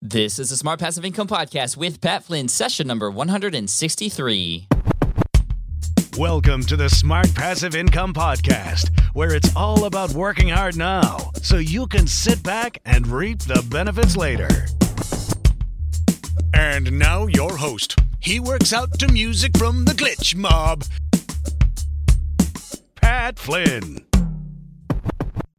This is the Smart Passive Income Podcast with Pat Flynn, session number 163. Welcome to the Smart Passive Income Podcast, where it's all about working hard now so you can sit back and reap the benefits later. And now, your host. He works out to music from the Glitch Mob, Pat Flynn.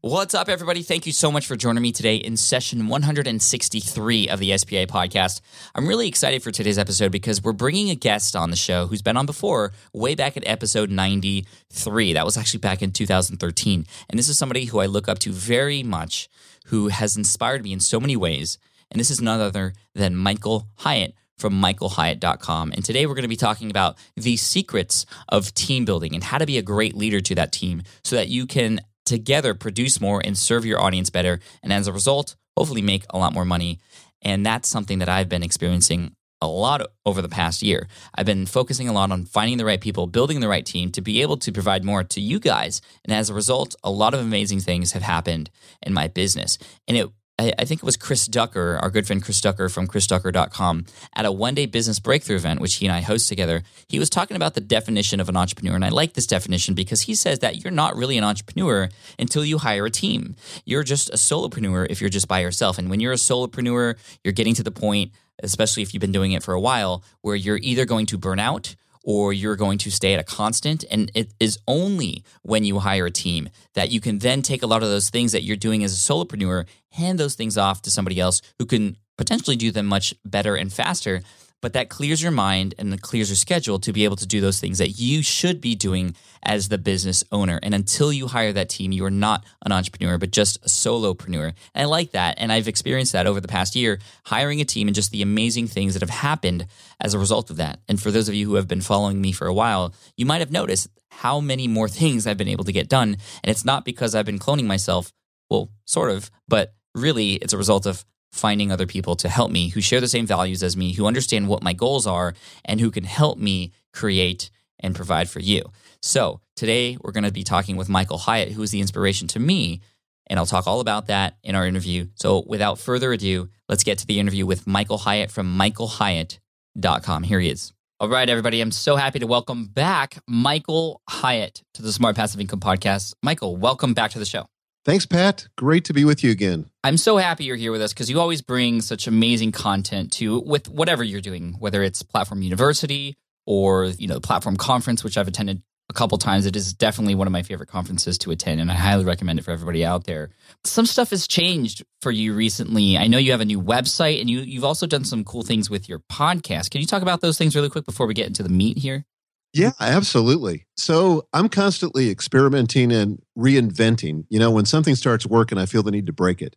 What's up, everybody? Thank you so much for joining me today in session 163 of the SPI podcast. I'm really excited for today's episode because we're bringing a guest on the show who's been on before, way back at episode 93. That was actually back in 2013. And this is somebody who I look up to very much, who has inspired me in so many ways. And this is none other than Michael Hyatt from michaelhyatt.com. And today we're going to be talking about the secrets of team building and how to be a great leader to that team so that you can together produce more and serve your audience better. And as a result, hopefully make a lot more money. And that's something that I've been experiencing a lot over the past year. I've been focusing a lot on finding the right people, building the right team to be able to provide more to you guys. And as a result, a lot of amazing things have happened in my business. And it I, I think it was Chris Ducker, our good friend Chris Ducker from chrisducker.com, at a one day business breakthrough event, which he and I host together. He was talking about the definition of an entrepreneur. And I like this definition because he says that you're not really an entrepreneur until you hire a team. You're just a solopreneur if you're just by yourself. And when you're a solopreneur, you're getting to the point, especially if you've been doing it for a while, where you're either going to burn out or you're going to stay at a constant. And it is only when you hire a team that you can then take a lot of those things that you're doing as a solopreneur, hand those things off to somebody else who can potentially do them much better and faster but that clears your mind and it clears your schedule to be able to do those things that you should be doing as the business owner. And until you hire that team, you are not an entrepreneur, but just a solopreneur. And I like that. And I've experienced that over the past year, hiring a team and just the amazing things that have happened as a result of that. And for those of you who have been following me for a while, you might have noticed how many more things I've been able to get done. And it's not because I've been cloning myself. Well, sort of, but really it's a result of finding other people to help me who share the same values as me, who understand what my goals are, and who can help me create and provide for you. So, today we're going to be talking with Michael Hyatt, who is the inspiration to me. And I'll talk all about that in our interview. So, without further ado, let's get to the interview with Michael Hyatt from michaelhyatt.com. Here he is. All right, everybody. I'm so happy to welcome back Michael Hyatt to the Smart Passive Income Podcast. Michael, welcome back to the show. Thanks, Pat. Great to be with you again. I'm so happy you're here with us because you always bring such amazing content to with whatever you're doing, whether it's Platform University or you know the Platform Conference, which I've attended a couple times. It is definitely one of my favorite conferences to attend, and I highly recommend it for everybody out there. Some stuff has changed for you recently. I know you have a new website, and you you've also done some cool things with your podcast. Can you talk about those things really quick before we get into the meat here? Yeah, absolutely. So I'm constantly experimenting and reinventing. You know, when something starts working, I feel the need to break it.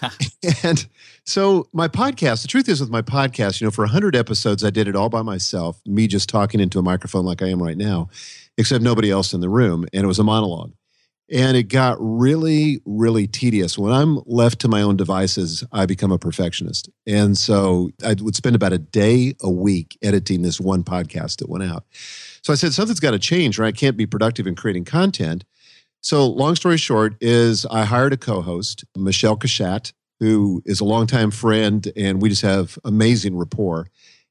and so my podcast, the truth is with my podcast, you know, for 100 episodes, I did it all by myself, me just talking into a microphone like I am right now, except nobody else in the room. And it was a monologue. And it got really, really tedious. When I'm left to my own devices, I become a perfectionist. And so I would spend about a day a week editing this one podcast that went out. So I said, something's got to change, or I can't be productive in creating content. So, long story short, is I hired a co-host, Michele Cushatt, who is a longtime friend, and we just have amazing rapport.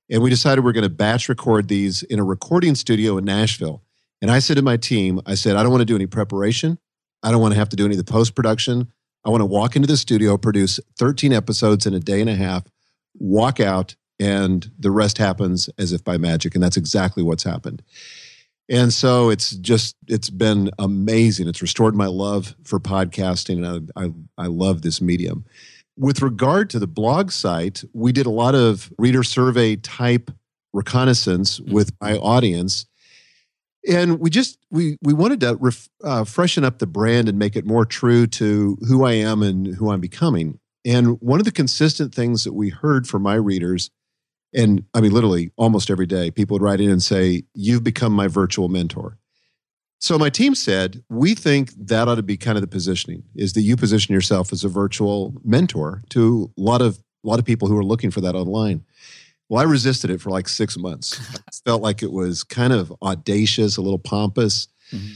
And we decided we're going to batch record these in a recording studio in Nashville. And I said to my team, I said, I don't want to do any preparation. I don't want to have to do any of the post production. I want to walk into the studio, produce 13 episodes in a day and a half, walk out, and the rest happens as if by magic. And that's exactly what's happened. And so it's just it's been amazing. It's restored my love for podcasting, and I, I, I love this medium. With regard to the blog site, we did a lot of reader survey type reconnaissance with my audience, and we just we we wanted to ref, uh, freshen up the brand and make it more true to who I am and who I'm becoming. And one of the consistent things that we heard from my readers and I mean, literally almost every day, people would write in and say, You've become my virtual mentor. So my team said, We think that ought to be kind of the positioning is that you position yourself as a virtual mentor to a lot of a lot of people who are looking for that online. Well, I resisted it for like six months. I felt like it was kind of audacious, a little pompous. Mm-hmm.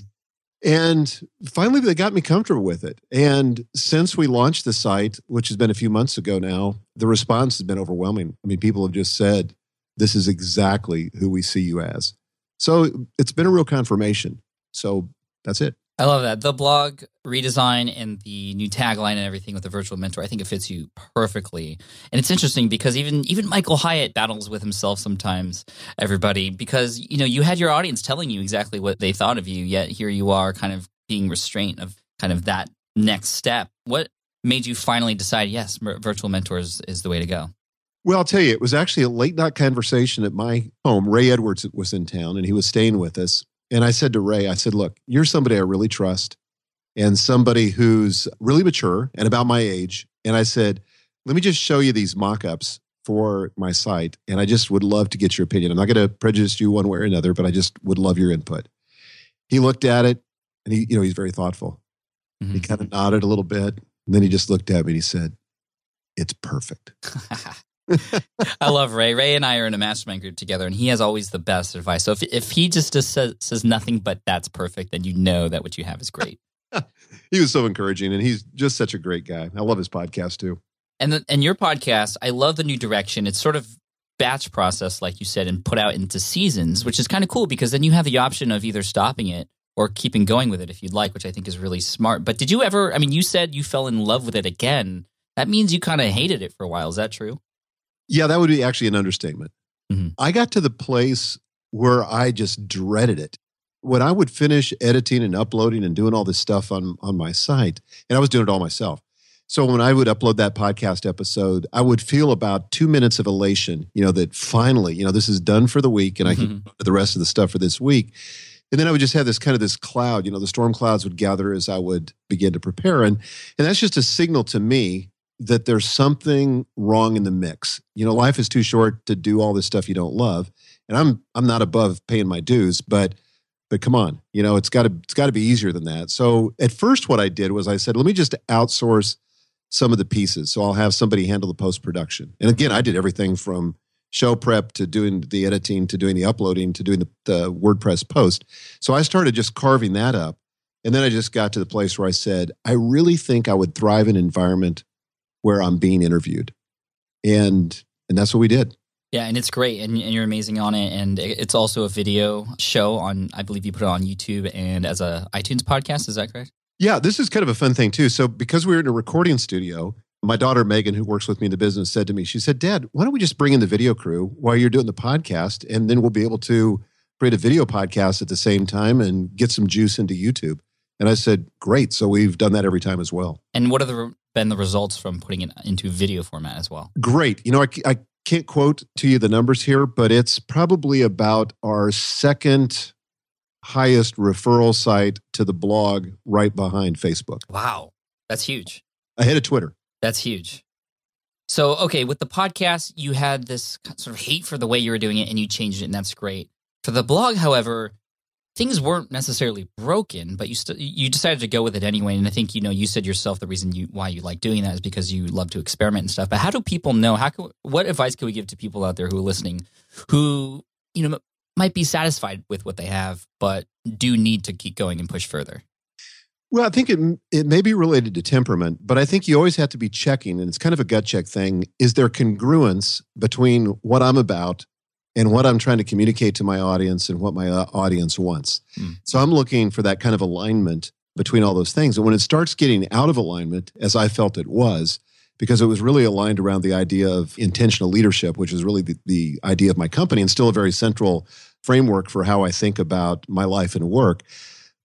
And finally, they got me comfortable with it. And since we launched the site, which has been a few months ago now, the response has been overwhelming. I mean, people have just said, this is exactly who we see you as. So it's been a real confirmation. So that's it. I love that. The blog redesign and the new tagline and everything with the virtual mentor, I think it fits you perfectly. And it's interesting because even even Michael Hyatt battles with himself sometimes, everybody, because you know, you had your audience telling you exactly what they thought of you, yet here you are kind of being restraint of kind of that next step. What made you finally decide, yes, virtual mentors is the way to go? Well, I'll tell you, it was actually a late night conversation at my home. Ray Edwards was in town and he was staying with us. And I said to Ray, I said, look, you're somebody I really trust and somebody who's really mature and about my age. And I said, let me just show you these mock ups for my site. And I just would love to get your opinion. I'm not going to prejudice you one way or another, but I just would love your input. He looked at it and he, you know, he's very thoughtful. Mm-hmm. He kind of nodded a little bit. And then he just looked at me and he said, it's perfect. I love Ray. Ray and I are in a mastermind group together, and he has always the best advice. So if if he just, just says, says nothing but that's perfect, then you know that what you have is great. he was so encouraging, and he's just such a great guy. I love his podcast too. And the, and your podcast, I love the new direction. It's sort of batch process, like you said, and put out into seasons, which is kind of cool because then you have the option of either stopping it or keeping going with it if you'd like, which I think is really smart. But did you ever? I mean, you said you fell in love with it again. That means you kind of hated it for a while. Is that true? Yeah, that would be actually an understatement. Mm-hmm. I got to the place where I just dreaded it. When I would finish editing and uploading and doing all this stuff on, on my site, and I was doing it all myself. So when I would upload that podcast episode, I would feel about two minutes of elation, you know, that finally, you know, this is done for the week and I can mm-hmm. do the rest of the stuff for this week. And then I would just have this kind of this cloud, you know, the storm clouds would gather as I would begin to prepare. And and that's just a signal to me that there's something wrong in the mix. You know, life is too short to do all this stuff you don't love. And I'm I'm not above paying my dues, but but come on, you know, it's got to it's got to be easier than that. So at first what I did was I said, let me just outsource some of the pieces. So I'll have somebody handle the post production. And again, I did everything from show prep to doing the editing to doing the uploading to doing the, the WordPress post. So I started just carving that up. And then I just got to the place where I said, I really think I would thrive in an environment where I'm being interviewed. And and that's what we did. Yeah, and it's great, and, and, you're amazing on it. And it's also a video show on, I believe you put it on YouTube and as a iTunes podcast. Is that correct? Yeah, this is kind of a fun thing too. So because we were in a recording studio, my daughter Megan, who works with me in the business, said to me, she said, "Dad, why don't we just bring in the video crew while you're doing the podcast, and then we'll be able to create a video podcast at the same time and get some juice into YouTube." And I said, "Great." So we've done that every time as well. And what have the been the results from putting it into video format as well? Great. You know, I, I can't quote to you the numbers here, but it's probably about our second highest referral site to the blog right behind Facebook. Wow. That's huge. Ahead of Twitter. That's huge. So, okay, with the podcast, you had this sort of hate for the way you were doing it and you changed it, and that's great. For the blog, however, things weren't necessarily broken, but you st- you decided to go with it anyway. And I think you know you said yourself the reason you why you like doing that is because you love to experiment and stuff. But how do people know? How can, what advice can we give to people out there who are listening, who you know might be satisfied with what they have, but do need to keep going and push further? Well, I think it it may be related to temperament, but I think you always have to be checking, and it's kind of a gut check thing. Is there congruence between what I'm about and what I'm trying to communicate to my audience and what my uh, audience wants? Hmm. So I'm looking for that kind of alignment between all those things. And when it starts getting out of alignment, as I felt it was, because it was really aligned around the idea of intentional leadership, which is really the, the idea of my company and still a very central framework for how I think about my life and work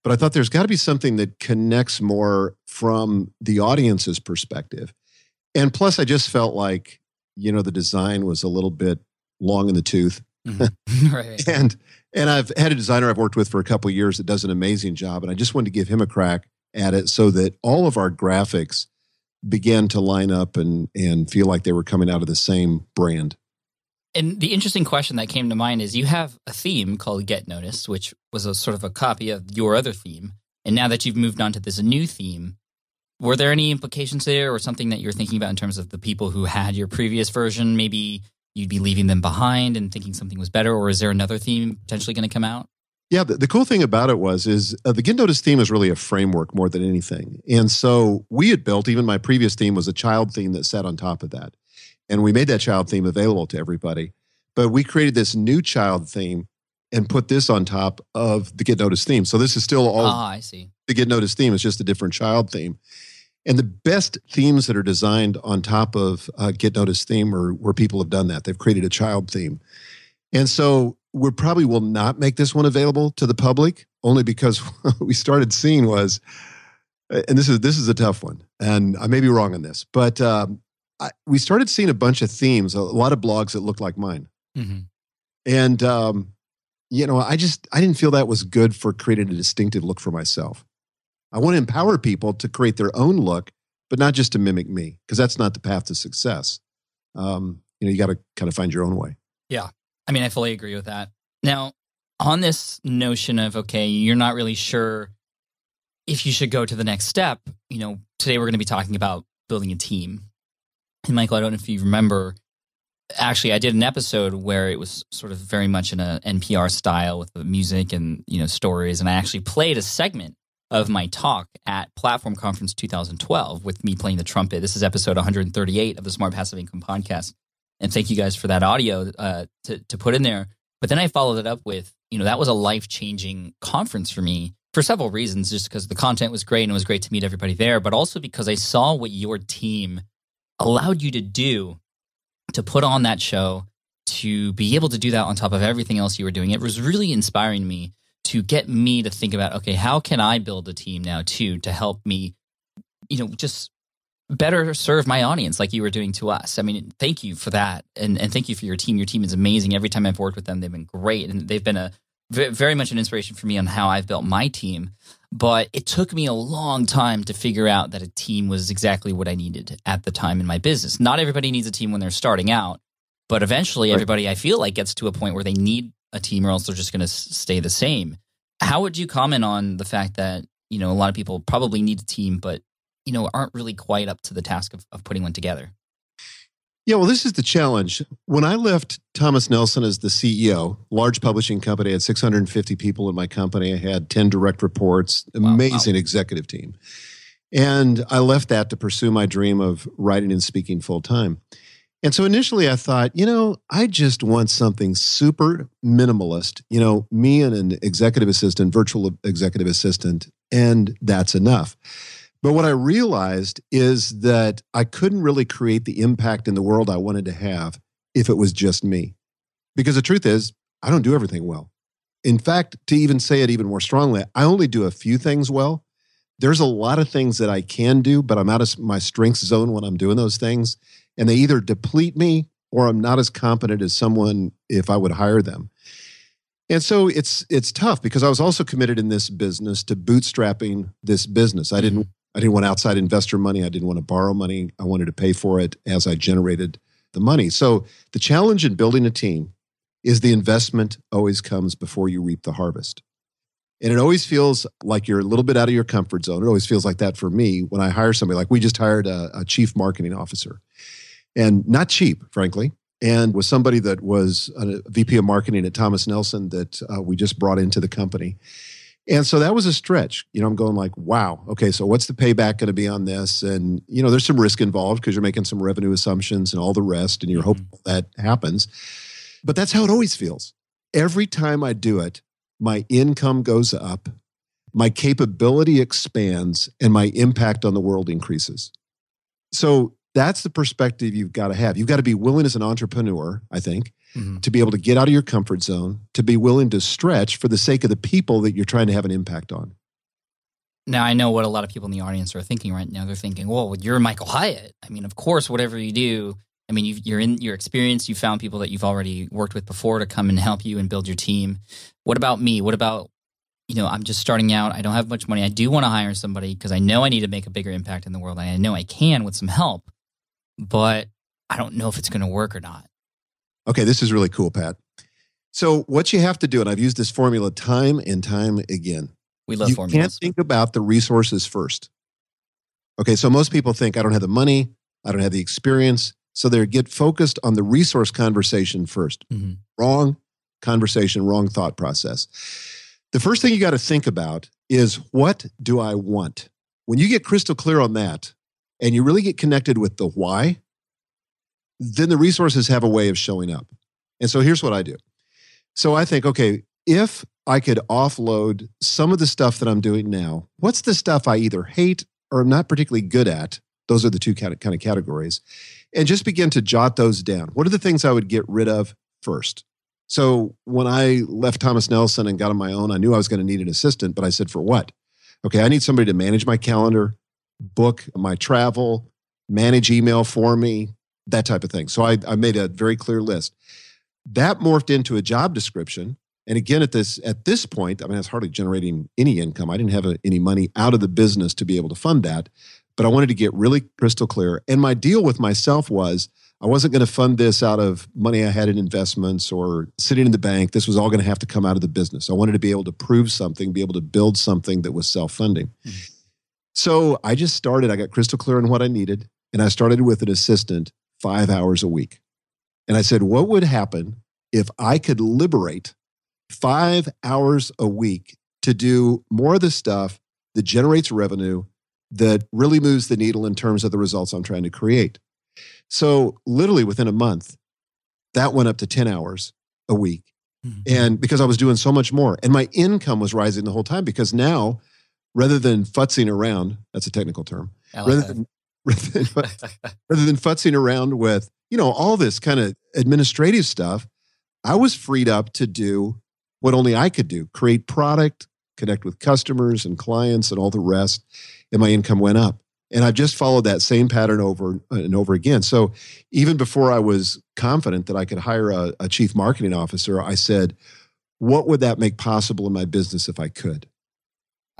but I thought there's got to be something that connects more from the audience's perspective. And plus, I just felt like, you know, the design was a little bit long in the tooth. Mm-hmm. right. and and I've had a designer I've worked with for a couple years that does an amazing job, and I just wanted to give him a crack at it so that all of our graphics began to line up and and feel like they were coming out of the same brand. And the interesting question that came to mind is you have a theme called Get Noticed, which was a sort of a copy of your other theme. And now that you've moved on to this new theme, were there any implications there or something that you're thinking about in terms of the people who had your previous version? Maybe you'd be leaving them behind and thinking something was better, or is there another theme potentially going to come out? Yeah, the, the, cool thing about it was is uh, the Get Noticed theme is really a framework more than anything. And so we had built even my previous theme was a child theme that sat on top of that. And we made that child theme available to everybody. But we created this new child theme and put this on top of the Get Noticed theme. So this is still all ah, I see. the Get Noticed theme. is just a different child theme. And the best themes that are designed on top of uh, Get Noticed theme are where people have done that. They've created a child theme. And so we probably will not make this one available to the public only because what we started seeing was, and this is this is a tough one, and I may be wrong on this, but um, I, we started seeing a bunch of themes, a lot of blogs that looked like mine, mm-hmm. and um, you know, I just I didn't feel that was good for creating a distinctive look for myself. I want to empower people to create their own look, but not just to mimic me, because that's not the path to success. Um, you know, you got to kind of find your own way. Yeah, I mean, I fully agree with that. Now, on this notion of okay, you're not really sure if you should go to the next step. You know, today we're going to be talking about building a team and Michael, I don't know if you remember. Actually, I did an episode where it was sort of very much in a NPR style with the music and you know stories, and I actually played a segment of my talk at Platform Conference 2012 with me playing the trumpet. This is episode 138 of the Smart Passive Income podcast, and thank you guys for that audio uh, to to put in there. But then I followed it up with you know that was a life changing conference for me for several reasons, just because the content was great and it was great to meet everybody there, but also because I saw what your team allowed you to do to put on that show, to be able to do that on top of everything else you were doing. It was really inspiring me to get me to think about, okay, how can I build a team now too to help me, you know, just better serve my audience like you were doing to us. I mean, thank you for that. And, and thank you for your team. Your team is amazing. Every time I've worked with them, they've been great. And they've been a very much an inspiration for me on how I've built my team. But it took me a long time to figure out that a team was exactly what I needed at the time in my business. Not everybody needs a team when they're starting out, but eventually right. everybody I feel like gets to a point where they need a team or else they're just going to stay the same. How would you comment on the fact that, you know, a lot of people probably need a team, but, you know, aren't really quite up to the task of, of putting one together? Yeah, well, this is the challenge. When I left Thomas Nelson as the CEO, large publishing company, I had 650 people in my company. I had 10 direct reports, amazing wow, wow. executive team. And I left that to pursue my dream of writing and speaking full time. And so initially I thought, you know, I just want something super minimalist, you know, me and an executive assistant, virtual executive assistant, and that's enough. But what I realized is that I couldn't really create the impact in the world I wanted to have if it was just me. Because the truth is, I don't do everything well. In fact, to even say it even more strongly, I only do a few things well. There's a lot of things that I can do, but I'm out of my strength zone when I'm doing those things. And they either deplete me or I'm not as competent as someone if I would hire them. And so it's it's tough because I was also committed in this business to bootstrapping this business. I didn't mm-hmm. I didn't want outside investor money. I didn't want to borrow money. I wanted to pay for it as I generated the money. So the challenge in building a team is the investment always comes before you reap the harvest. And it always feels like you're a little bit out of your comfort zone. It always feels like that for me when I hire somebody. Like we just hired a, a chief marketing officer, and not cheap, frankly, and was somebody that was a VP of marketing at Thomas Nelson that uh, we just brought into the company. And so that was a stretch. You know, I'm going like, wow, okay, so what's the payback going to be on this? And, you know, there's some risk involved because you're making some revenue assumptions and all the rest, and you're mm-hmm. hoping that happens. But that's how it always feels. Every time I do it, my income goes up, my capability expands, and my impact on the world increases. So that's the perspective you've got to have. You've got to be willing as an entrepreneur, I think, mm-hmm. to be able to get out of your comfort zone, to be willing to stretch for the sake of the people that you're trying to have an impact on. Now, I know what a lot of people in the audience are thinking right now. They're thinking, well, you're Michael Hyatt. I mean, of course, whatever you do, I mean, you are in your experience, you found people that you've already worked with before to come and help you and build your team. What about me? What about, you know, I'm just starting out. I don't have much money. I do want to hire somebody because I know I need to make a bigger impact in the world. And I know I can with some help, but I don't know if it's going to work or not. Okay, this is really cool, Pat. So, what you have to do, and I've used this formula time and time again. We love you formulas. You can't think about the resources first. Okay, so most people think I don't have the money, I don't have the experience, so they get focused on the resource conversation 1st mm-hmm. Wrong conversation, wrong thought process. The first thing you got to think about is what do I want? When you get crystal clear on that and you really get connected with the why, then the resources have a way of showing up. And so here's what I do. So I think, okay, if I could offload some of the stuff that I'm doing now, what's the stuff I either hate or I'm not particularly good at? Those are the two kind of categories. And just begin to jot those down. What are the things I would get rid of first? So when I left Thomas Nelson and got on my own, I knew I was going to need an assistant, but I said, for what? Okay, I need somebody to manage my calendar, book my travel, manage email for me, that type of thing. So I, I made a very clear list. That morphed into a job description. And again, at this at this point, I mean, I was hardly generating any income. I didn't have a, any money out of the business to be able to fund that. But I wanted to get really crystal clear. And my deal with myself was I wasn't going to fund this out of money I had in investments or sitting in the bank. This was all going to have to come out of the business. I wanted to be able to prove something, be able to build something that was self funding. Mm-hmm. So I just started. I got crystal clear on what I needed. And I started with an assistant five hours a week. And I said, what would happen if I could liberate five hours a week to do more of the stuff that generates revenue that really moves the needle in terms of the results I'm trying to create? So, literally within a month, that went up to 10 hours a week. Mm-hmm. And because I was doing so much more, and my income was rising the whole time because now, rather than futzing around, that's a technical term, like rather than rather than, rather than futzing around with, you know, all this kind of administrative stuff, I was freed up to do what only I could do create product, connect with customers and clients and all the rest. And my income went up. And I've just followed that same pattern over and over again. So even before I was confident that I could hire a, a chief marketing officer, I said, what would that make possible in my business if I could?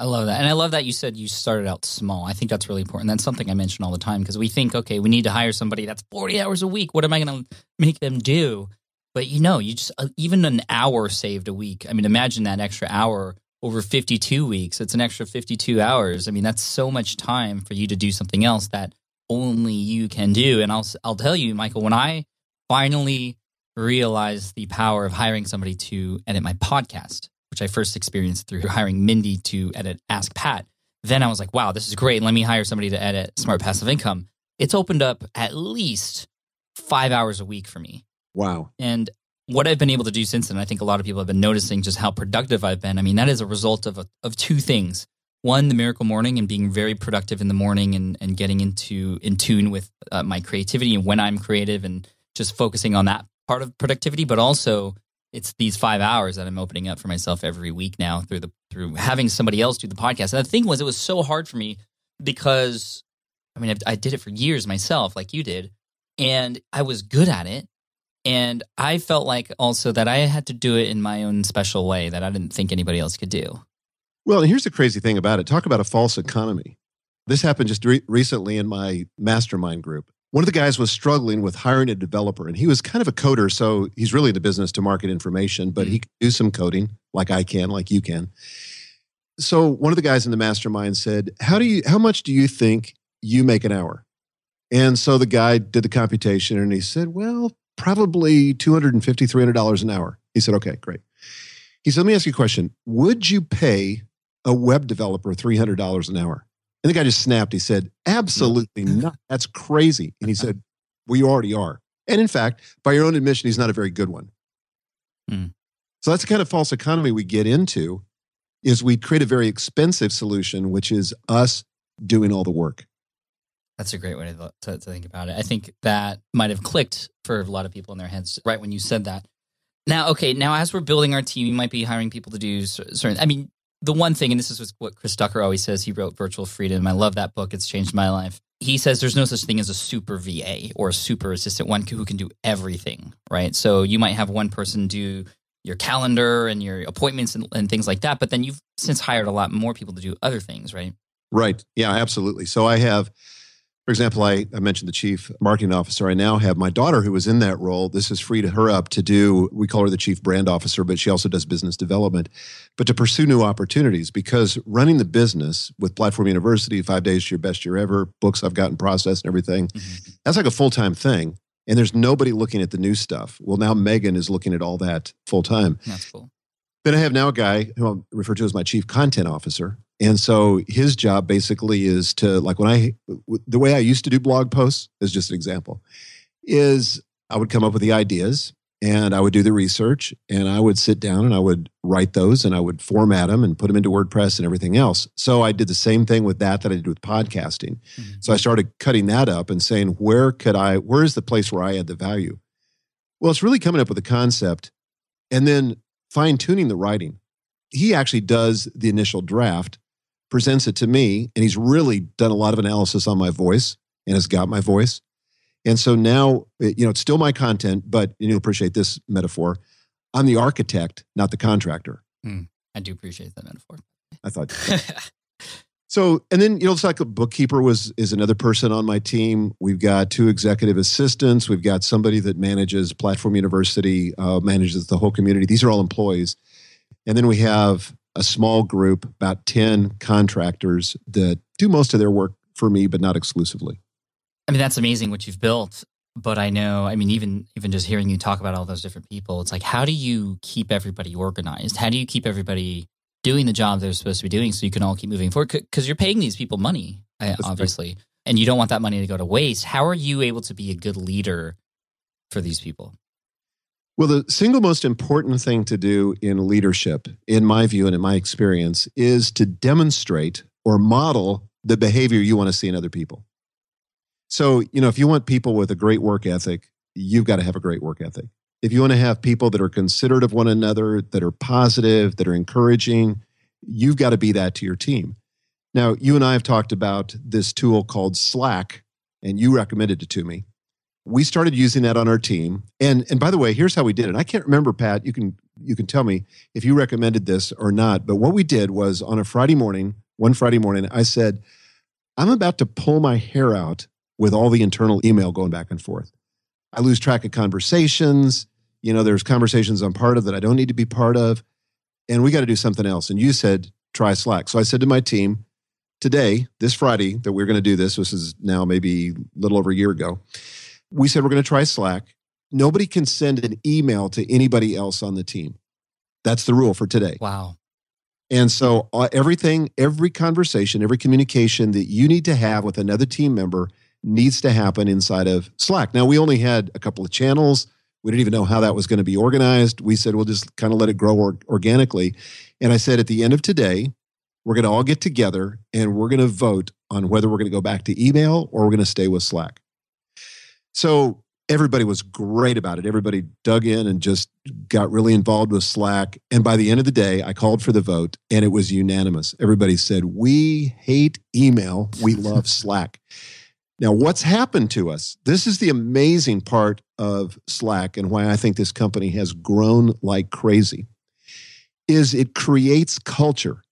I love that. And I love that you said you started out small. I think that's really important. That's something I mention all the time because we think, okay, we need to hire somebody that's 40 hours a week. What am I going to make them do? But you know, you just, uh, even an hour saved a week. I mean, imagine that extra hour over 52 weeks. It's an extra 52 hours. I mean, that's so much time for you to do something else that only you can do. And I'll, I'll tell you, Michael, when I finally realized the power of hiring somebody to edit my podcast, which I first experienced through hiring Mindy to edit Ask Pat. Then I was like, wow, this is great. Let me hire somebody to edit Smart Passive Income. It's opened up at least five hours a week for me. Wow. And what I've been able to do since then, I think a lot of people have been noticing just how productive I've been. I mean, that is a result of, a, of two things. One, the miracle morning and being very productive in the morning and, and getting into in tune with uh, my creativity and when I'm creative and just focusing on that part of productivity, but also it's these five hours that I'm opening up for myself every week now through the through having somebody else do the podcast. And the thing was, it was so hard for me because I mean, I, I did it for years myself, like you did, and I was good at it. And I felt like also that I had to do it in my own special way that I didn't think anybody else could do. Well, here's the crazy thing about it. Talk about a false economy. This happened just re- recently in my mastermind group one of the guys was struggling with hiring a developer and he was kind of a coder so he's really in the business to market information but he mm. can do some coding like i can like you can so one of the guys in the mastermind said, "How do you? How much do you think you make an hour?" And so the guy did the computation, and he said, "Well, probably two hundred and fifty, three hundred dollars an hour." He said, "Okay, great." He said, "Let me ask you a question. Would you pay a web developer three hundred dollars an hour?" And the guy just snapped. He said, "Absolutely not. That's crazy." And he said, "Well, you already are." And in fact, by your own admission, he's not a very good one. Hmm. So that's the kind of false economy we get into is we create a very expensive solution, which is us doing all the work. That's a great way to, to, to think about it. I think that might have clicked for a lot of people in their heads right when you said that. Now, okay, now as we're building our team, we might be hiring people to do certain. I mean, the one thing, and this is what Chris Ducker always says. He wrote Virtual Freedom. I love that book. It's changed my life. He says there's no such thing as a super VA or a super assistant, one who can do everything, right? So you might have one person do your calendar and your appointments and, and things like that, but then you've since hired a lot more people to do other things, right? Right. Yeah, absolutely. So I have, for example, I, I mentioned the chief marketing officer. I now have my daughter who was in that role. This has freed her up to do, we call her the chief brand officer, but she also does business development, but to pursue new opportunities because running the business with Platform University, five days to your best year ever, books I've gotten processed and everything, mm-hmm. that's like a full time thing. And there's nobody looking at the new stuff. Well, now Megan is looking at all that full time. That's cool. Then I have now a guy who I'll refer to as my chief content officer. And so his job basically is to, like, when I, the way I used to do blog posts, is just an example, is I would come up with the ideas and I would do the research and I would sit down and I would write those and I would format them and put them into WordPress and everything else. So I did the same thing with that that I did with podcasting. Mhm. So I started cutting that up and saying, where could I, where is the place where I add the value? Well, it's really coming up with a concept and then fine tuning the writing. He actually does the initial draft, presents it to me, and he's really done a lot of analysis on my voice and has got my voice. And so now, you know, it's still my content, but and you'll appreciate this metaphor. I'm the architect, not the contractor. I do appreciate that metaphor. I thought so, and then you know, it's like a bookkeeper was is another person on my team. We've got two executive assistants. We've got somebody that manages Platform University, uh, manages the whole community. These are all employees, and then we have a small group, about ten contractors that do most of their work for me, but not exclusively. I mean, that's amazing what you've built. But I know, I mean, even even just hearing you talk about all those different people, it's like, how do you keep everybody organized? How do you keep everybody doing the job they're supposed to be doing so you can all keep moving forward? Because you're paying these people money, uh, obviously, and you don't want that money to go to waste. How are you able to be a good leader for these people? Well, the single most important thing to do in leadership, in my view and in my experience, is to demonstrate or model the behavior you want to see in other people. So, you know, if you want people with a great work ethic, you've got to have a great work ethic. If you want to have people that are considerate of one another, that are positive, that are encouraging, you've got to be that to your team. Now, you and I have talked about this tool called Slack, and you recommended it to me we started using that on our team. And and by the way here's how we did it. I can't remember pat you can you can tell me if you recommended this or not but what we did was on a friday morning one friday morning i said i'm about to pull my hair out with all the internal email going back and forth. I lose track of conversations. You know there's conversations i'm part of that i don't need to be part of and we got to do something else. And you said try slack. So i said to my team today this friday that we're going to do this this is now maybe a little over a year ago we said we're going to try Slack. Nobody can send an email to anybody else on the team. That's the rule for today. Wow. And so uh, everything, every conversation, every communication that you need to have with another team member needs to happen inside of Slack. Now, we only had a couple of channels. We didn't even know how that was going to be organized. We said we'll just kind of let it grow or- organically. And I said at the end of today, we're going to all get together and we're going to vote on whether we're going to go back to email or we're going to stay with Slack. So everybody was great about it. Everybody dug in and just got really involved with Slack. And by the end of the day, I called for the vote and it was unanimous. Everybody said, We hate email, we love Slack. Now, what's happened to us? This is the amazing part of Slack and why I think this company has grown like crazy is it creates culture.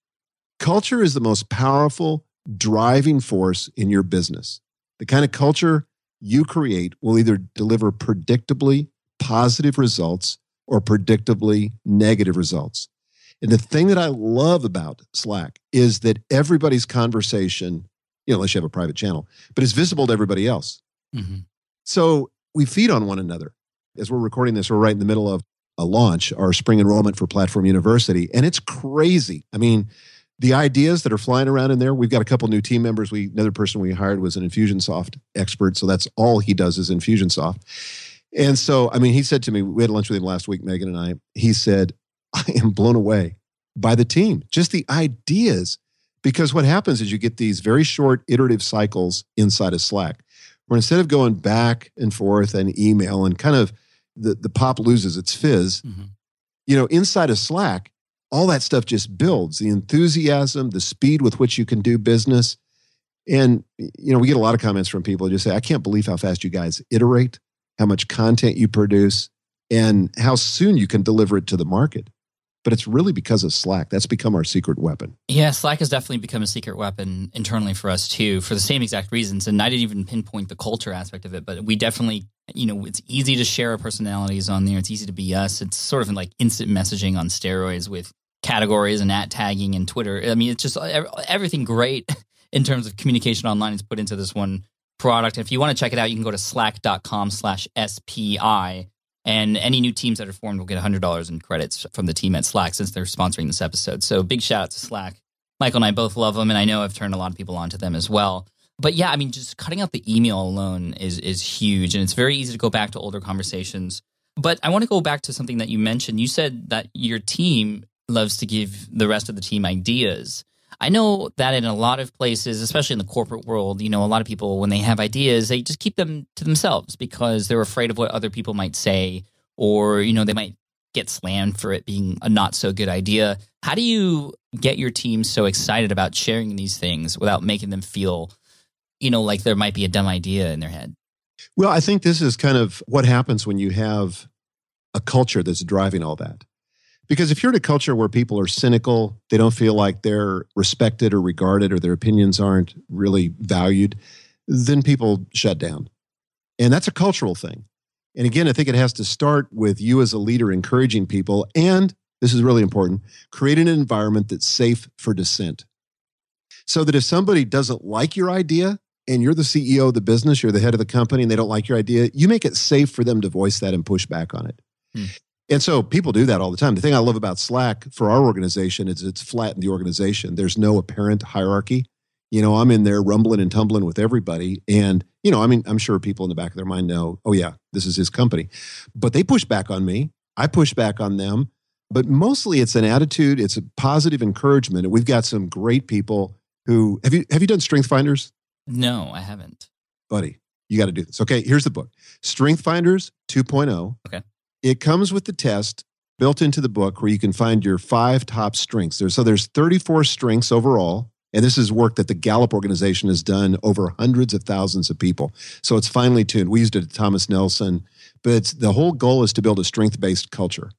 Culture is the most powerful driving force in your business. The kind of culture you create will either deliver predictably positive results or predictably negative results. And the thing that I love about Slack is that everybody's conversation, you know, unless you have a private channel, but it's visible to everybody else. Mm-hmm. So we feed on one another. As we're recording this, we're right in the middle of a launch, our spring enrollment for Platform University. And it's crazy. I mean, the ideas that are flying around in there, we've got a couple new team members. We another person we hired was an Infusionsoft expert. So that's all he does is Infusionsoft. And so, I mean, he said to me, we had lunch with him last week, Megan and I. He said, I am blown away by the team, just the ideas. Because what happens is you get these very short iterative cycles inside of Slack, where instead of going back and forth and email and kind of the, the pop loses its fizz, Mm-hmm. you know, inside of Slack, all that stuff just builds the enthusiasm, the speed with which you can do business. And, you know, we get a lot of comments from people who just say, I can't believe how fast you guys iterate, how much content you produce, and how soon you can deliver it to the market. But it's really because of Slack. That's become our secret weapon. Yeah, Slack has definitely become a secret weapon internally for us too, for the same exact reasons. And I didn't even pinpoint the culture aspect of it, but we definitely, you know, it's easy to share our personalities on there. It's easy to be us. It's sort of like instant messaging on steroids with categories and at tagging and Twitter. I mean, it's just everything great in terms of communication online is put into this one product. And if you want to check it out, you can go to slack.com slash SPI. And any new teams that are formed will get $100 in credits from the team at Slack since they're sponsoring this episode. So big shout out to Slack. Michael and I both love them, and I know I've turned a lot of people onto them as well. But yeah, I mean, just cutting out the email alone is is huge, and it's very easy to go back to older conversations. But I want to go back to something that you mentioned. You said that your team loves to give the rest of the team ideas. I know that in a lot of places, especially in the corporate world, you know, a lot of people, when they have ideas, they just keep them to themselves because they're afraid of what other people might say, or, you know, they might get slammed for it being a not so good idea. How do you get your team so excited about sharing these things without making them feel, you know, like there might be a dumb idea in their head? Well, I think this is kind of what happens when you have a culture that's driving all that. Because if you're in a culture where people are cynical, they don't feel like they're respected or regarded, or their opinions aren't really valued, then people shut down. And that's a cultural thing. And again, I think it has to start with you as a leader encouraging people. And this is really important creating an environment that's safe for dissent. So that if somebody doesn't like your idea, and you're the CEO of the business, you're the head of the company, and they don't like your idea, you make it safe for them to voice that and push back on it. Hmm. And so people do that all the time. The thing I love about Slack for our organization is it's flat in the organization. There's no apparent hierarchy. You know, I'm in there rumbling and tumbling with everybody. And, you know, I mean, I'm sure people in the back of their mind know, oh, yeah, this is his company. But they push back on me. I push back on them. But mostly it's an attitude, it's a positive encouragement. And we've got some great people who have you have you done strength finders? No, I haven't. Buddy, you got to do this. Okay, here's the book. Strength Finders 2.0. Okay. It comes with the test built into the book where you can find your five top strengths. There's so there's 34 strengths overall. And this is work that the Gallup organization has done over hundreds of thousands of people. So it's finely tuned. We used it at Thomas Nelson, but the whole goal is to build a strength based culture.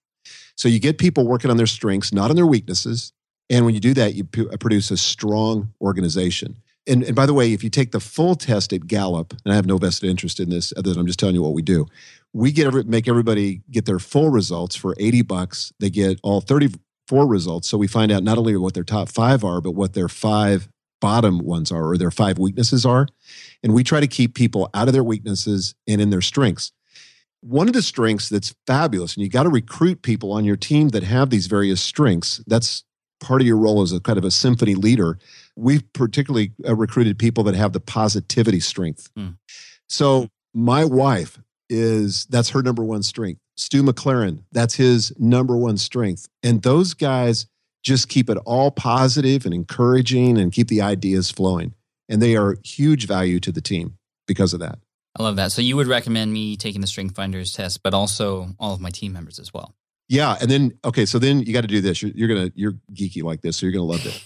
So you get people working on their strengths, not on their weaknesses. And when you do that, you produce a strong organization. And, and by the way, if you take the full test at Gallup, and I have no vested interest in this, other than I'm just telling you what we do, we get every, make everybody get their full results for 80 bucks. They get all 34 results. So we find out not only what their top five are, but what their five bottom ones are or their five weaknesses are. And we try to keep people out of their weaknesses and in their strengths. One of the strengths that's fabulous, and you got to recruit people on your team that have these various strengths. That's part of your role as a kind of a symphony leader. We've particularly uh, recruited people that have the positivity strength. Hmm. So my wife is that's her number one strength. Stu McLaren, that's his number one strength. And those guys just keep it all positive and encouraging and keep the ideas flowing. And they are huge value to the team because of that. I love that. So you would recommend me taking the Strength Finders test, but also all of my team members as well. Yeah, and then okay, so then you got to do this. You're, you're gonna you're geeky like this, so you're gonna love it.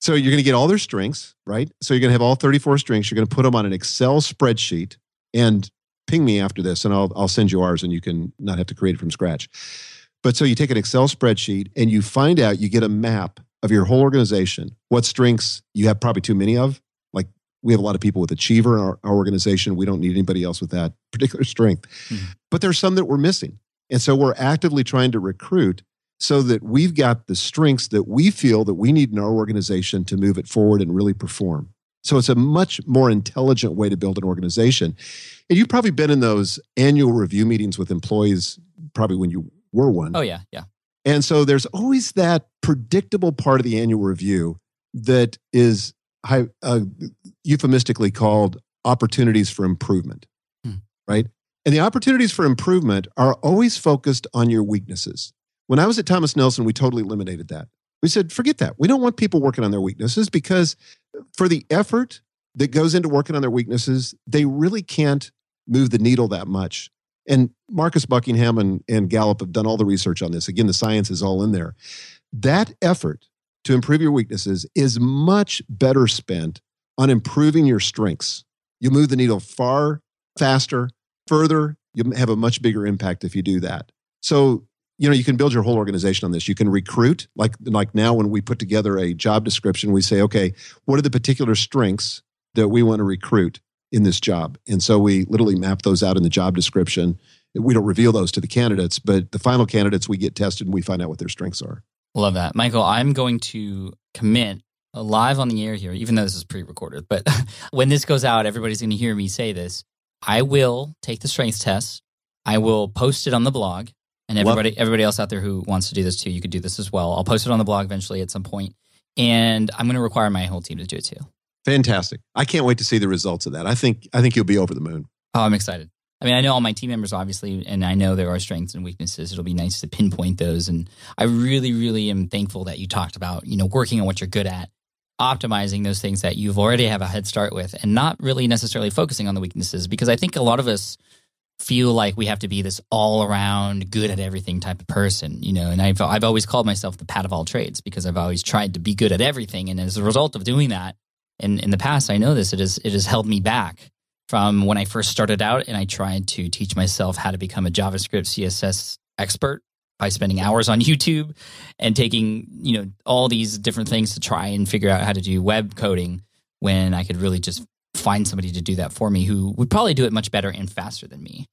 So you're gonna get all their strengths, right? So you're gonna have all 34 strengths. You're gonna put them on an Excel spreadsheet and ping me after this, and I'll I'll send you ours, and you can not have to create it from scratch. But so you take an Excel spreadsheet and you find out you get a map of your whole organization. What strengths you have probably too many of. Like we have a lot of people with achiever in our, our organization. We don't need anybody else with that particular strength. Mhm. But there's some that we're missing. And so we're actively trying to recruit so that we've got the strengths that we feel that we need in our organization to move it forward and really perform. So it's a much more intelligent way to build an organization. And you've probably been in those annual review meetings with employees, probably when you were one. Oh, yeah, yeah. And so there's always that predictable part of the annual review that is uh, euphemistically called opportunities for improvement, hmm. right? And the opportunities for improvement are always focused on your weaknesses. When I was at Thomas Nelson, we totally eliminated that. We said, forget that. We don't want people working on their weaknesses because for the effort that goes into working on their weaknesses, they really can't move the needle that much. And Marcus Buckingham and, and Gallup have done all the research on this. Again, the science is all in there. That effort to improve your weaknesses is much better spent on improving your strengths. You move the needle far faster, further. You have a much bigger impact if you do that. So you know you can build your whole organization on this. You can recruit like like now when we put together a job description we say okay what are the particular strengths that we want to recruit in this job? And so we literally map those out in the job description. We don't reveal those to the candidates but the final candidates we get tested and we find out what their strengths are. Love that. Michael i'm going to commit live on the air here even though this is pre-recorded but when this goes out everybody's going to hear me say this. I will take the strengths test. I will post it on the blog and everybody Love. everybody else out there who wants to do this too, you could do this as well. I'll post it on the blog eventually at some point, and I'm going to require my whole team to do it too. Fantastic! I can't wait to see the results of that. I think I think you'll be over the moon. Oh, I'm excited. I mean, I know all my team members obviously, and I know there are strengths and weaknesses. It'll be nice to pinpoint those, and I really, really am thankful that you talked about you know working on what you're good at, optimizing those things that you've already have a head start with, and not really necessarily focusing on the weaknesses because I think a lot of us feel like we have to be this all around good at everything type of person, you know. And I've I've always called myself the pat of all trades because I've always tried to be good at everything. And as a result of doing that, in in the past, I know this it has it has held me back from when I first started out and I tried to teach myself how to become a JavaScript CSS expert by spending hours on YouTube and taking, you know, all these different things to try and figure out how to do web coding when I could really just find somebody to do that for me who would probably do it much better and faster than me.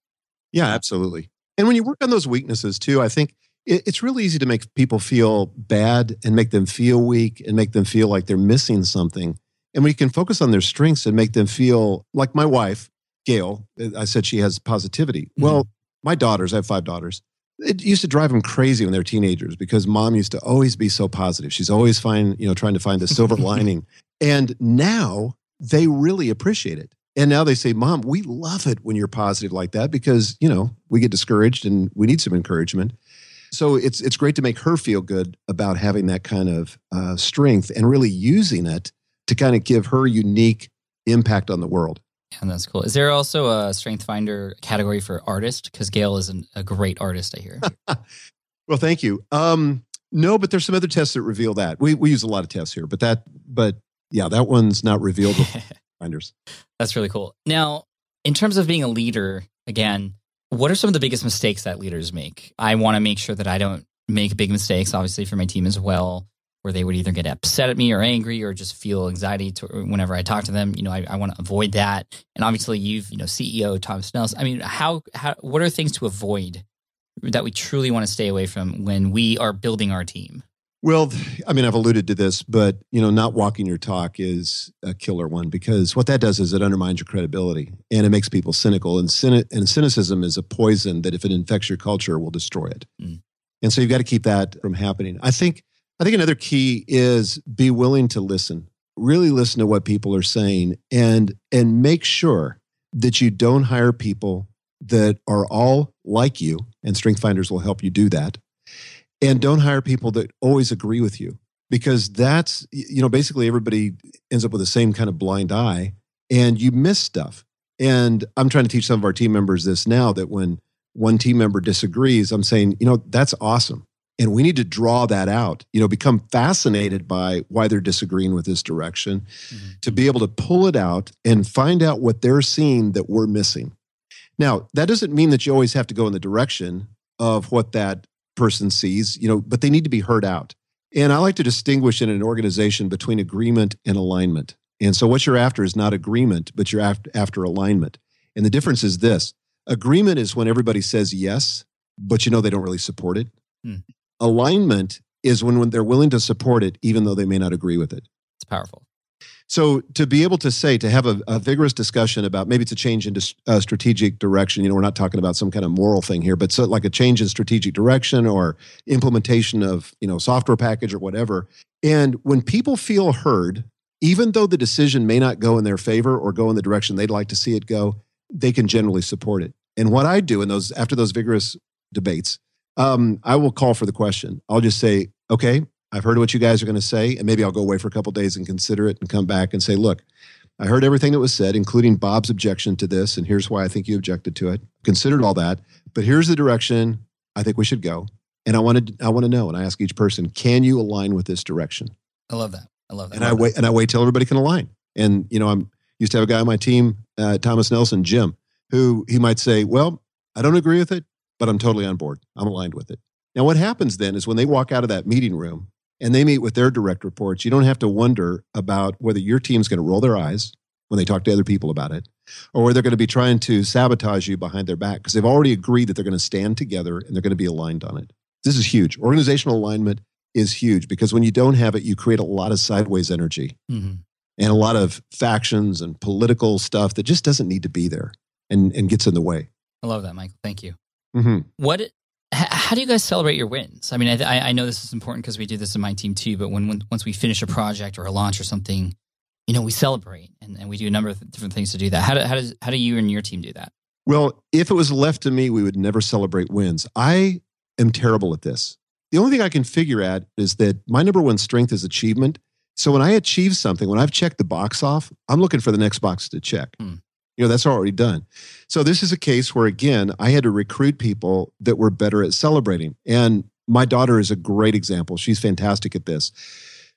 Yeah, absolutely. And when you work on those weaknesses too, I think it's really easy to make people feel bad and make them feel weak and make them feel like they're missing something. And we can focus on their strengths and make them feel like my wife, Gail, I said she has positivity. Mm-hmm. Well, my daughters, I have five daughters. It used to drive them crazy when they were teenagers because mom used to always be so positive. She's always find, you know, trying to find the silver lining. And now they really appreciate it. And now they say, Mom, we love it when you're positive like that because, you know, we get discouraged and we need some encouragement. So it's it's great to make her feel good about having that kind of uh, strength and really using it to kind of give her unique impact on the world. Yeah, that's cool. Is there also a Strength Finder category for artist? Because Gail is an, a great artist, I hear. well, thank you. Um, no, but there's some other tests that reveal that. We we use a lot of tests here, but that but yeah, that one's not revealed finders. That's really cool. Now, in terms of being a leader, again, what are some of the biggest mistakes that leaders make? I want to make sure that I don't make big mistakes, obviously, for my team as well, where they would either get upset at me or angry or just feel anxiety to, whenever I talk to them. You know, I, I want to avoid that. And obviously, you've, you know, CEO Tom Nelson. I mean, how, how, what are things to avoid that we truly want to stay away from when we are building our team? Well, I mean, I've alluded to this, but you know, not walking your talk is a killer one because what that does is it undermines your credibility and it makes people cynical. And, cyni- and cynicism is a poison that, if it infects your culture, will destroy it. Mm. And so you've got to keep that from happening. I think. I think another key is be willing to listen. Really listen to what people are saying, and and make sure that you don't hire people that are all like you. And Strength Finders will help you do that and don't hire people that always agree with you because that's you know basically everybody ends up with the same kind of blind eye and you miss stuff. And i'm trying to teach some of our team members this now that when one team member disagrees i'm saying you know that's awesome. And we need to draw that out you know become fascinated by why they're disagreeing with this direction mm-hmm. to be able to pull it out and find out what they're seeing that we're missing. Now that doesn't mean that you always have to go in the direction of what that person sees, you know, but they need to be heard out. And I like to distinguish in an organization between agreement and alignment. And so what you're after is not agreement, but you're after, after alignment. And the difference is this agreement is when everybody says yes, but you know they don't really support it. Hmm. Alignment is when, when they're willing to support it, even though they may not agree with it. It's powerful. So to be able to say, to have a, a vigorous discussion about maybe it's a change in uh, strategic direction. You know, we're not talking about some kind of moral thing here, but so like a change in strategic direction or implementation of you know software package or whatever. And when people feel heard, even though the decision may not go in their favor or go in the direction they'd like to see it go, they can generally support it. And what I do in those after those vigorous debates, um, I will call for the question. I'll just say, okay, I've heard what you guys are going to say, and maybe I'll go away for a couple days and consider it and come back and say, look, I heard everything that was said, including Bob's objection to this, and here's why I think you objected to it. Considered all that, but here's the direction I think we should go. And I wanted I want to know, and I ask each person, can you align with this direction? I love that. I love that. And I, wait and I wait till everybody can align. And you know, I'm used to have a guy on my team, uh, Thomas Nelson, Jim, who he might say, "Well, I don't agree with it, but I'm totally on board. I'm aligned with it." Now, what happens then is when they walk out of that meeting room and they meet with their direct reports, you don't have to wonder about whether your team's going to roll their eyes when they talk to other people about it, or whether they're going to be trying to sabotage you behind their back because they've already agreed that they're going to stand together and they're going to be aligned on it. This is huge. Organizational alignment is huge because when you don't have it, you create a lot of sideways energy mm-hmm. and a lot of factions and political stuff that just doesn't need to be there and, and gets in the way. I love that, Michael. Thank you. Mm-hmm. What how do you guys celebrate your wins? I mean, I, I know this is important because we do this in my team too. But when, when once we finish a project or a launch or something, you know, we celebrate and, and we do a number of different things to do that. How do, how does how do you and your team do that? Well, if it was left to me, we would never celebrate wins. I am terrible at this. The only thing I can figure at is that my number one strength is achievement. So when I achieve something, when I've checked the box off, I'm looking for the next box to check. Hmm. You know, that's already done. So this is a case where again, I had to recruit people that were better at celebrating. And my daughter is a great example. She's fantastic at this.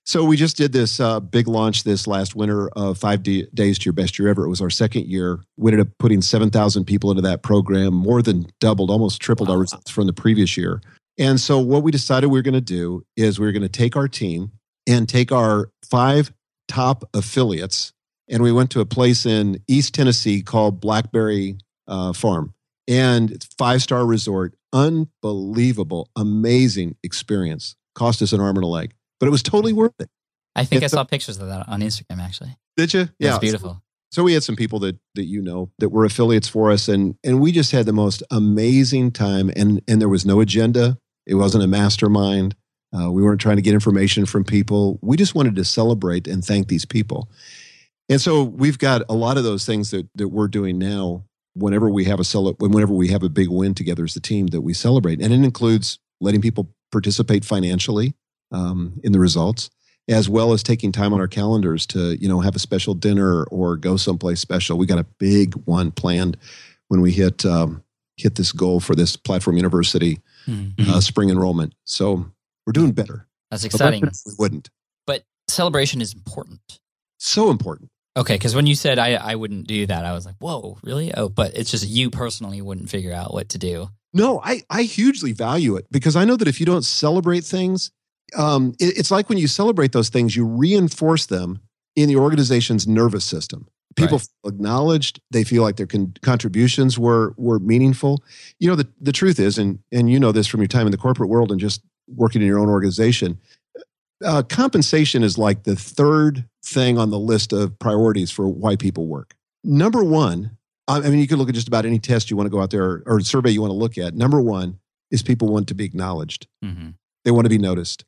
So we just did this uh, big launch this last winter of five d- days to your best year ever. It was our second year. We ended up putting 7,000 people into that program, more than doubled, almost tripled wow. our results from the previous year. And so what we decided we were going to do is we were going to take our team and take our five top affiliates and we went to a place in East Tennessee called Blackberry uh, Farm, and it's five star resort, unbelievable, amazing experience. Cost us an arm and a leg, but it was totally worth it. I think it's I saw pictures of that on Instagram. Actually, did you? Yeah, it's beautiful. So we had some people that that you know that were affiliates for us, and and we just had the most amazing time. And and there was no agenda. It wasn't a mastermind. Uh, we weren't trying to get information from people. We just wanted to celebrate and thank these people. And so we've got a lot of those things that, that we're doing now whenever we have a cele- whenever we have a big win together as a team that we celebrate. And it includes letting people participate financially um, in the results, as well as taking time on our calendars to, you know, have a special dinner or go someplace special. We got a big one planned when we hit um, hit this goal for this platform university mm-hmm. uh, spring enrollment. So we're doing better. That's exciting. we wouldn't. But celebration is important. So important. Okay, because when you said I, I wouldn't do that, I was like, whoa, really? Oh, but it's just you personally wouldn't figure out what to do. No, I, I hugely value it because I know that if you don't celebrate things, um, it, it's like when you celebrate those things, you reinforce them in the organization's nervous system. People right. feel acknowledged. They feel like their con- contributions were were meaningful. You know, the, the truth is, and and you know this from your time in the corporate world and just working in your own organization, uh, compensation is like the third thing on the list of priorities for why people work. Number one, I mean, you can look at just about any test you want to go out there or survey you want to look at. Number one is people want to be acknowledged, mm-hmm. they want to be noticed.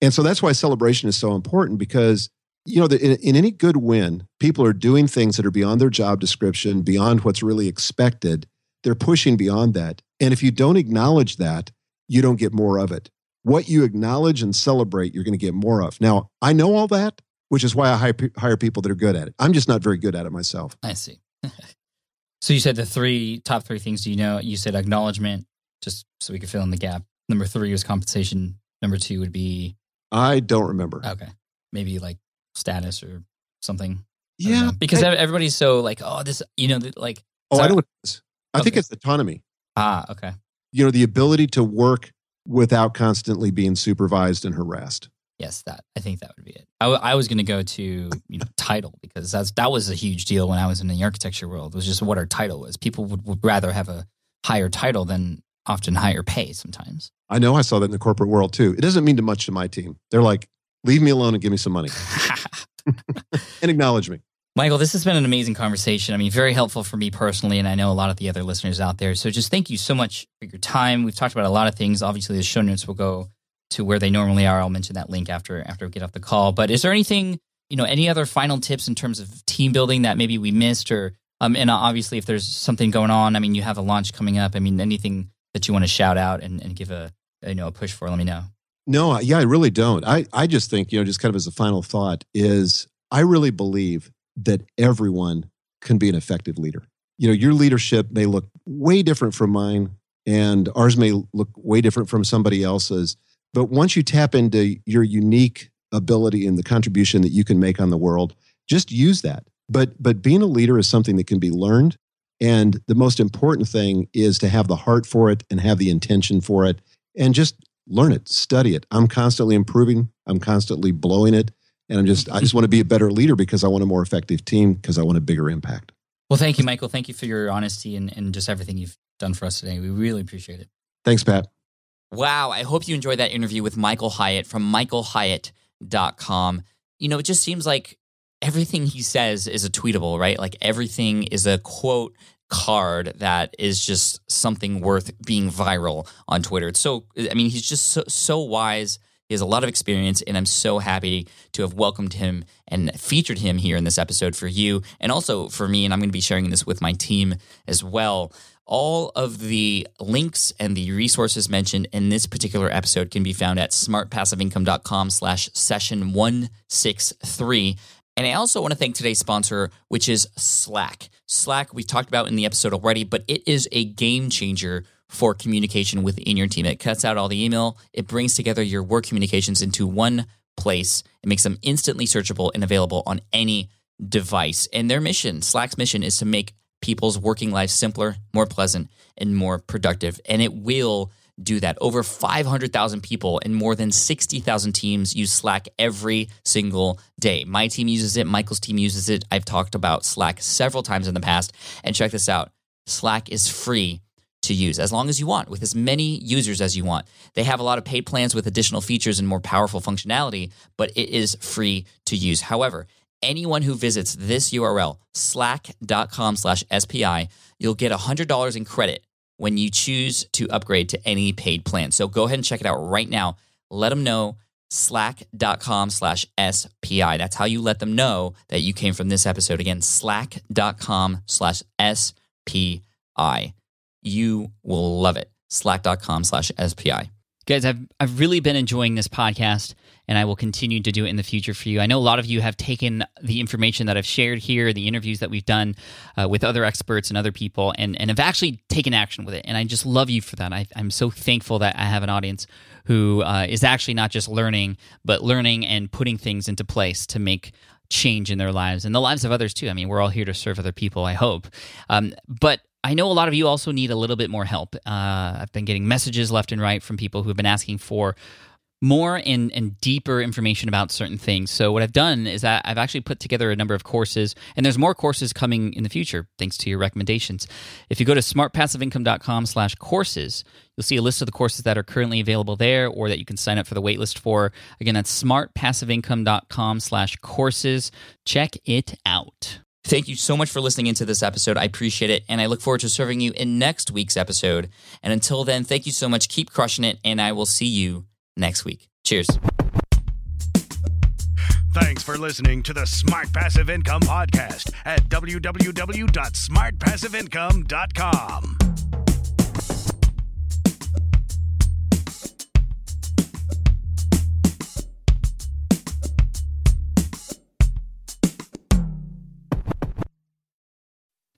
And so that's why celebration is so important because, you know, the, in, in any good win, people are doing things that are beyond their job description, beyond what's really expected. They're pushing beyond that. And if you don't acknowledge that, you don't get more of it. What you acknowledge and celebrate, you're going to get more of. Now, I know all that which is why I hire, hire people that are good at it. I'm just not very good at it myself. I see. so you said the three top three things. Do you know? You said acknowledgement, just so we could fill in the gap. Number three was compensation. Number two would be. I don't remember. Okay, maybe like status or something. Yeah, because I, everybody's so like, oh, this, you know, like. Oh, I know what it is. I okay. think it's autonomy. Ah, okay. You know, the ability to work without constantly being supervised and harassed yes, that I think that would be it. I, w- I was going to go to you know title because that's that was a huge deal when I was in the architecture world. It was just what our title was. People would, would rather have a higher title than often higher pay sometimes. I know I saw that in the corporate world too. It doesn't mean too much to my team. They're like, leave me alone and give me some money and acknowledge me. Michael, this has been an amazing conversation. I mean, very helpful for me personally, and I know a lot of the other listeners out there. So just thank you so much for your time. We've talked about a lot of things. Obviously, the show notes will go to where they normally are. I'll mention that link after after we get off the call. But is there anything, you know, any other final tips in terms of team building that maybe we missed or um, and obviously if there's something going on, I mean, you have a launch coming up. I mean, anything that you want to shout out and, and give a you know a push for, let me know. No, yeah, I really don't. I, I just think, you know, just kind of as a final thought is I really believe that everyone can be an effective leader. You know, your leadership may look way different from mine, and ours may look way different from somebody else's. But once you tap into your unique ability and the contribution that you can make on the world, just use that. But but being a leader is something that can be learned. And the most important thing is to have the heart for it and have the intention for it and just learn it, study it. I'm constantly improving. I'm constantly blowing it. And I'm just, I just want to be a better leader because I want a more effective team because I want a bigger impact. Well, thank you, Michael. Thank you for your honesty and, and just everything you've done for us today. We really appreciate it. Thanks, Pat. Wow. I hope you enjoyed that interview with Michael Hyatt from michaelhyatt.com. You know, it just seems like everything he says is a tweetable, right? Like everything is a quote card that is just something worth being viral on Twitter. It's so, I mean, he's just so, so wise he has a lot of experience, and I'm so happy to have welcomed him and featured him here in this episode for you and also for me. And I'm going to be sharing this with my team as well. All of the links and the resources mentioned in this particular episode can be found at smartpassiveincome.com slash session 163. And I also want to thank today's sponsor, which is Slack. Slack, we talked about in the episode already, but it is a game changer for communication within your team. It cuts out all the email, it brings together your work communications into one place. It makes them instantly searchable and available on any device. And their mission, Slack's mission, is to make people's working lives simpler, more pleasant, and more productive. And it will do that. Over 500,000 people and more than 60,000 teams use Slack every single day. My team uses it, Michael's team uses it. I've talked about Slack several times in the past. And check this out Slack is free to use as long as you want with as many users as you want. They have a lot of paid plans with additional features and more powerful functionality, but it is free to use. However, anyone who visits this URL, slack.com slash SPI, you'll get $100 in credit when you choose to upgrade to any paid plan. So go ahead and check it out right now. Let them know slack.com slash SPI. That's how you let them know that you came from this episode. Again, slack.com slash SPI you will love it. Slack.com slash SPI. Guys, I've, I've really been enjoying this podcast and I will continue to do it in the future for you. I know a lot of you have taken the information that I've shared here, the interviews that we've done uh, with other experts and other people, and, and have actually taken action with it. And I just love you for that. I, am so thankful that I have an audience who uh, is actually not just learning, but learning and putting things into place to make change in their lives and the lives of others too. I mean, we're all here to serve other people, I hope. Um, but I know a lot of you also need a little bit more help. Uh, I've been getting messages left and right from people who have been asking for more and, and deeper information about certain things. So what I've done is that I've actually put together a number of courses, and there's more courses coming in the future, thanks to your recommendations. If you go to smartpassiveincome.com slash courses, you'll see a list of the courses that are currently available there or that you can sign up for the waitlist for. Again, that's smartpassiveincome.com slash courses. Check it out. Thank you so much for listening into this episode. I appreciate it. And I look forward to serving you in next week's episode. And until then, thank you so much. Keep crushing it. And I will see you next week. Cheers. Thanks for listening to the Smart Passive Income Podcast at www.smartpassiveincome.com.